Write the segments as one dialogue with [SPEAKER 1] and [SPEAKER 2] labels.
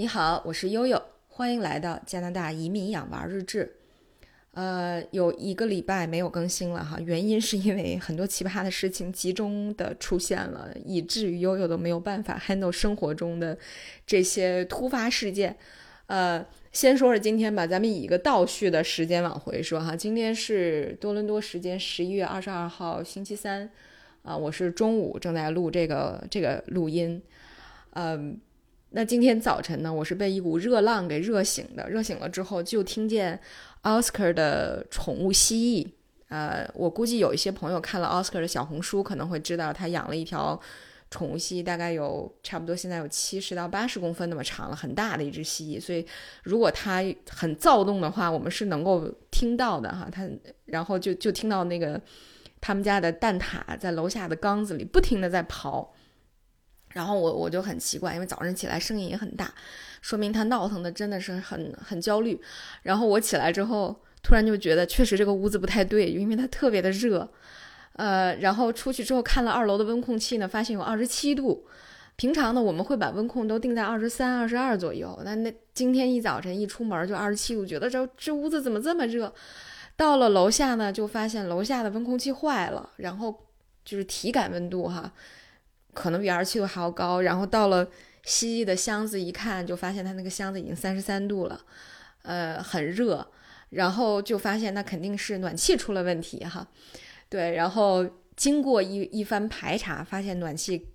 [SPEAKER 1] 你好，我是悠悠，欢迎来到加拿大移民养娃日志。呃，有一个礼拜没有更新了哈，原因是因为很多奇葩的事情集中的出现了，以至于悠悠都没有办法 handle 生活中的这些突发事件。呃，先说说今天吧，咱们以一个倒叙的时间往回说哈。今天是多伦多时间十一月二十二号星期三，啊，我是中午正在录这个这个录音，嗯。那今天早晨呢，我是被一股热浪给热醒的。热醒了之后，就听见奥斯卡的宠物蜥蜴。呃，我估计有一些朋友看了奥斯卡的小红书，可能会知道他养了一条宠物蜥蜴，大概有差不多现在有七十到八十公分那么长了，很大的一只蜥蜴。所以如果它很躁动的话，我们是能够听到的哈。它然后就就听到那个他们家的蛋挞在楼下的缸子里不停的在刨。然后我我就很奇怪，因为早上起来声音也很大，说明他闹腾的真的是很很焦虑。然后我起来之后，突然就觉得确实这个屋子不太对，因为它特别的热。呃，然后出去之后看了二楼的温控器呢，发现有二十七度。平常呢我们会把温控都定在二十三、二十二左右，那那今天一早晨一出门就二十七度，觉得这这屋子怎么这么热？到了楼下呢，就发现楼下的温控器坏了，然后就是体感温度哈。可能比二十七度还要高，然后到了蜥蜴的箱子一看，就发现它那个箱子已经三十三度了，呃，很热，然后就发现那肯定是暖气出了问题哈，对，然后经过一一番排查，发现暖气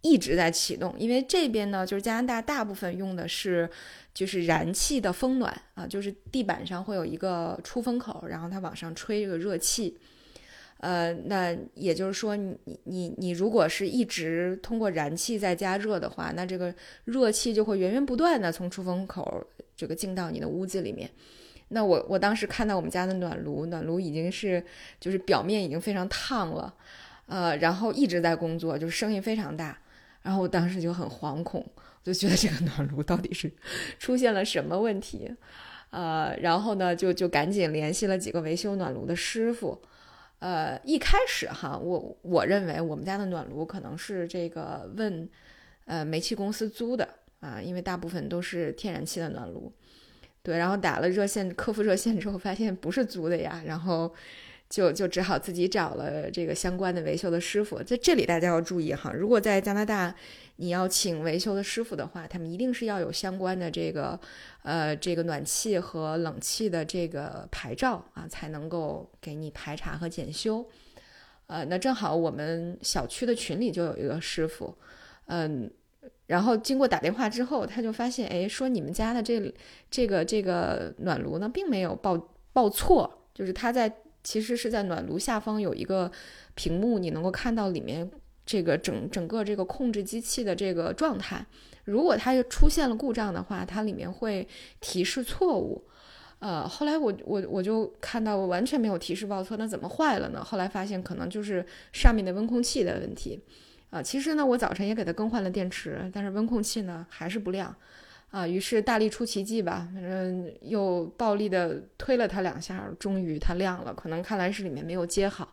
[SPEAKER 1] 一直在启动，因为这边呢，就是加拿大大部分用的是就是燃气的风暖啊，就是地板上会有一个出风口，然后它往上吹这个热气。呃，那也就是说，你你你如果是一直通过燃气在加热的话，那这个热气就会源源不断的从出风口这个进到你的屋子里面。那我我当时看到我们家的暖炉，暖炉已经是就是表面已经非常烫了，呃，然后一直在工作，就是声音非常大，然后我当时就很惶恐，我就觉得这个暖炉到底是出现了什么问题？呃，然后呢，就就赶紧联系了几个维修暖炉的师傅。呃，一开始哈，我我认为我们家的暖炉可能是这个问，呃，煤气公司租的啊，因为大部分都是天然气的暖炉，对，然后打了热线客服热线之后，发现不是租的呀，然后。就就只好自己找了这个相关的维修的师傅。在这里大家要注意哈，如果在加拿大你要请维修的师傅的话，他们一定是要有相关的这个呃这个暖气和冷气的这个牌照啊，才能够给你排查和检修。呃，那正好我们小区的群里就有一个师傅，嗯，然后经过打电话之后，他就发现，哎，说你们家的这这个这个暖炉呢，并没有报报错，就是他在。其实是在暖炉下方有一个屏幕，你能够看到里面这个整整个这个控制机器的这个状态。如果它出现了故障的话，它里面会提示错误。呃，后来我我我就看到我完全没有提示报错，那怎么坏了呢？后来发现可能就是上面的温控器的问题。啊，其实呢，我早晨也给它更换了电池，但是温控器呢还是不亮。啊，于是大力出奇迹吧，反正又暴力的推了它两下，终于它亮了。可能看来是里面没有接好。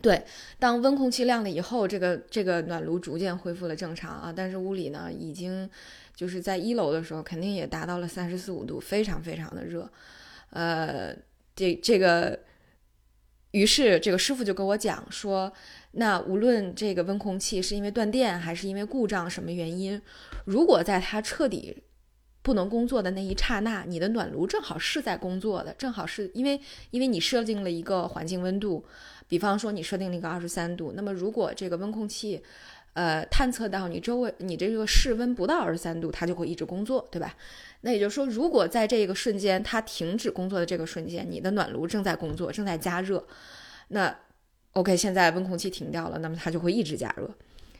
[SPEAKER 1] 对，当温控器亮了以后，这个这个暖炉逐渐恢复了正常啊。但是屋里呢，已经就是在一楼的时候，肯定也达到了三十四五度，非常非常的热。呃，这这个，于是这个师傅就跟我讲说。那无论这个温控器是因为断电还是因为故障什么原因，如果在它彻底不能工作的那一刹那，你的暖炉正好是在工作的，正好是因为因为你设定了一个环境温度，比方说你设定了一个二十三度，那么如果这个温控器，呃，探测到你周围你这个室温不到二十三度，它就会一直工作，对吧？那也就是说，如果在这个瞬间它停止工作的这个瞬间，你的暖炉正在工作，正在加热，那。OK，现在温控器停掉了，那么它就会一直加热，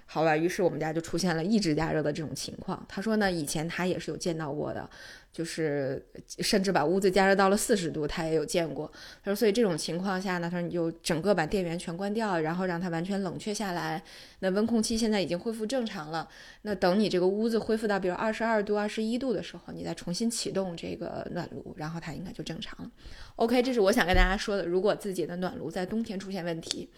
[SPEAKER 1] 好吧？于是我们家就出现了一直加热的这种情况。他说呢，以前他也是有见到过的。就是甚至把屋子加热到了四十度，他也有见过。他说，所以这种情况下呢，他说你就整个把电源全关掉，然后让它完全冷却下来。那温控器现在已经恢复正常了。那等你这个屋子恢复到比如二十二度、二十一度的时候，你再重新启动这个暖炉，然后它应该就正常了。OK，这是我想跟大家说的。如果自己的暖炉在冬天出现问题，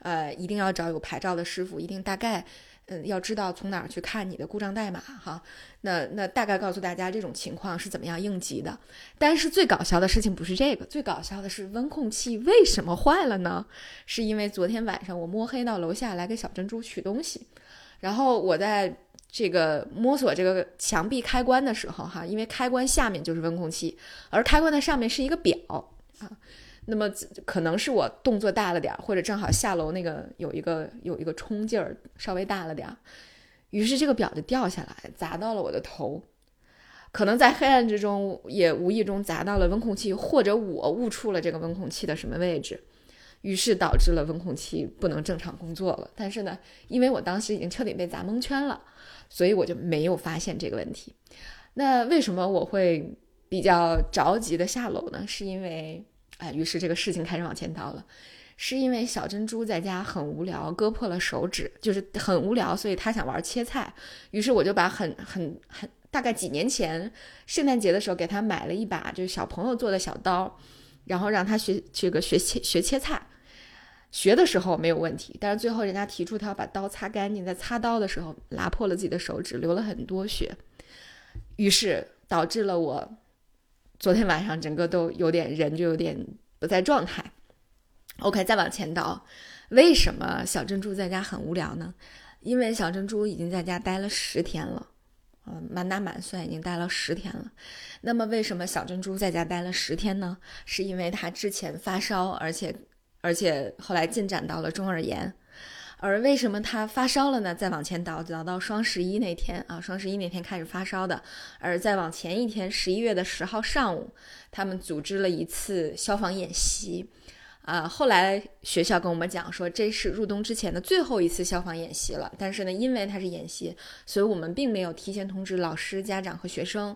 [SPEAKER 1] 呃，一定要找有牌照的师傅，一定大概嗯，要知道从哪儿去看你的故障代码哈。那那大概告诉大家这种情况是怎么样应急的。但是最搞笑的事情不是这个，最搞笑的是温控器为什么坏了呢？是因为昨天晚上我摸黑到楼下来给小珍珠取东西，然后我在这个摸索这个墙壁开关的时候哈，因为开关下面就是温控器，而开关的上面是一个表啊。那么可能是我动作大了点儿，或者正好下楼那个有一个有一个冲劲儿稍微大了点儿，于是这个表就掉下来，砸到了我的头。可能在黑暗之中也无意中砸到了温控器，或者我误触了这个温控器的什么位置，于是导致了温控器不能正常工作了。但是呢，因为我当时已经彻底被砸蒙圈了，所以我就没有发现这个问题。那为什么我会比较着急的下楼呢？是因为。哎，于是这个事情开始往前倒了，是因为小珍珠在家很无聊，割破了手指，就是很无聊，所以他想玩切菜。于是我就把很很很大概几年前圣诞节的时候给他买了一把就是小朋友做的小刀，然后让他学这个学切学切菜。学的时候没有问题，但是最后人家提出他要把刀擦干净，在擦刀的时候拉破了自己的手指，流了很多血，于是导致了我。昨天晚上整个都有点人就有点不在状态。OK，再往前倒，为什么小珍珠在家很无聊呢？因为小珍珠已经在家待了十天了，嗯，满打满算已经待了十天了。那么为什么小珍珠在家待了十天呢？是因为她之前发烧，而且而且后来进展到了中耳炎。而为什么他发烧了呢？再往前倒，倒到双十一那天啊，双十一那天开始发烧的。而再往前一天，十一月的十号上午，他们组织了一次消防演习，啊，后来学校跟我们讲说，这是入冬之前的最后一次消防演习了。但是呢，因为它是演习，所以我们并没有提前通知老师、家长和学生。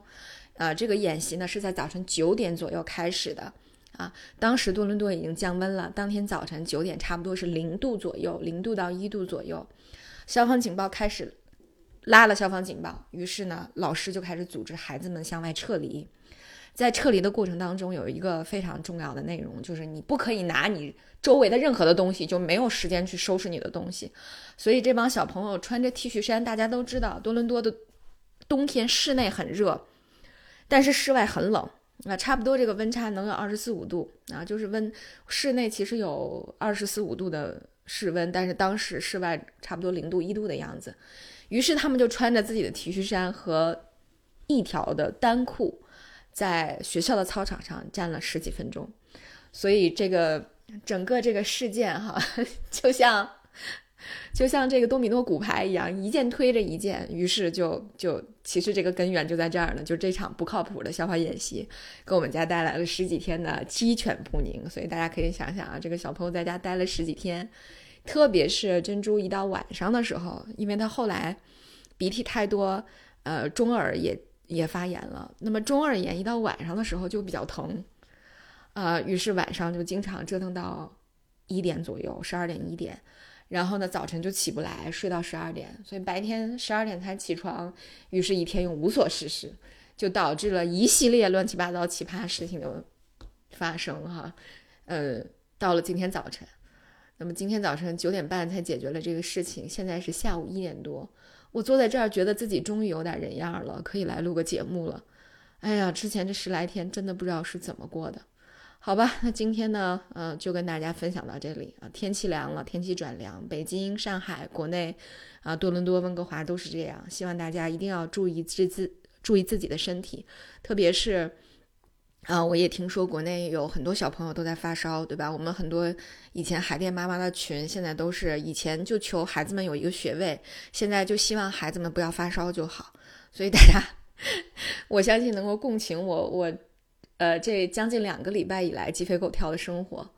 [SPEAKER 1] 啊，这个演习呢是在早晨九点左右开始的。啊，当时多伦多已经降温了。当天早晨九点，差不多是零度左右，零度到一度左右。消防警报开始拉了消防警报，于是呢，老师就开始组织孩子们向外撤离。在撤离的过程当中，有一个非常重要的内容，就是你不可以拿你周围的任何的东西，就没有时间去收拾你的东西。所以这帮小朋友穿着 T 恤衫，大家都知道，多伦多的冬天室内很热，但是室外很冷。啊，差不多这个温差能有二十四五度啊，就是温室内其实有二十四五度的室温，但是当时室外差不多零度一度的样子。于是他们就穿着自己的 T 恤衫和一条的单裤，在学校的操场上站了十几分钟。所以这个整个这个事件哈，就像。就像这个多米诺骨牌一样，一件推着一件，于是就就其实这个根源就在这儿呢，就这场不靠谱的消防演习，给我们家带来了十几天的鸡犬不宁。所以大家可以想想啊，这个小朋友在家待了十几天，特别是珍珠一到晚上的时候，因为他后来鼻涕太多，呃，中耳也也发炎了。那么中耳炎一到晚上的时候就比较疼，呃，于是晚上就经常折腾到一点左右，十二点一点。然后呢，早晨就起不来，睡到十二点，所以白天十二点才起床，于是，一天又无所事事，就导致了一系列乱七八糟奇葩事情的发生哈。呃，到了今天早晨，那么今天早晨九点半才解决了这个事情，现在是下午一点多，我坐在这儿，觉得自己终于有点人样了，可以来录个节目了。哎呀，之前这十来天真的不知道是怎么过的。好吧，那今天呢，嗯，就跟大家分享到这里啊。天气凉了，天气转凉，北京、上海、国内，啊，多伦多、温哥华都是这样。希望大家一定要注意自自注意自己的身体，特别是，啊，我也听说国内有很多小朋友都在发烧，对吧？我们很多以前海淀妈妈的群，现在都是以前就求孩子们有一个学位，现在就希望孩子们不要发烧就好。所以大家，我相信能够共情我，我。呃，这将近两个礼拜以来鸡飞狗跳的生活，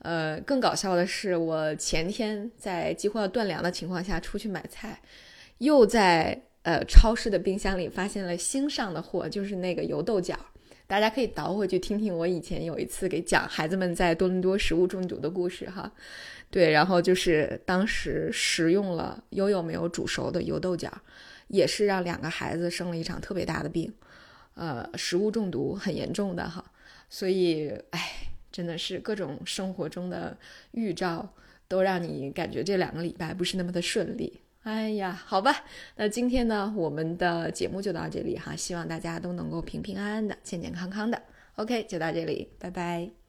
[SPEAKER 1] 呃，更搞笑的是，我前天在几乎要断粮的情况下出去买菜，又在呃超市的冰箱里发现了新上的货，就是那个油豆角。大家可以倒回去听听我以前有一次给讲孩子们在多伦多食物中毒的故事哈。对，然后就是当时食用了悠悠没有煮熟的油豆角，也是让两个孩子生了一场特别大的病。呃，食物中毒很严重的哈，所以哎，真的是各种生活中的预兆都让你感觉这两个礼拜不是那么的顺利哎呀，好吧，那今天呢，我们的节目就到这里哈，希望大家都能够平平安安的、健健康康的。OK，就到这里，拜拜。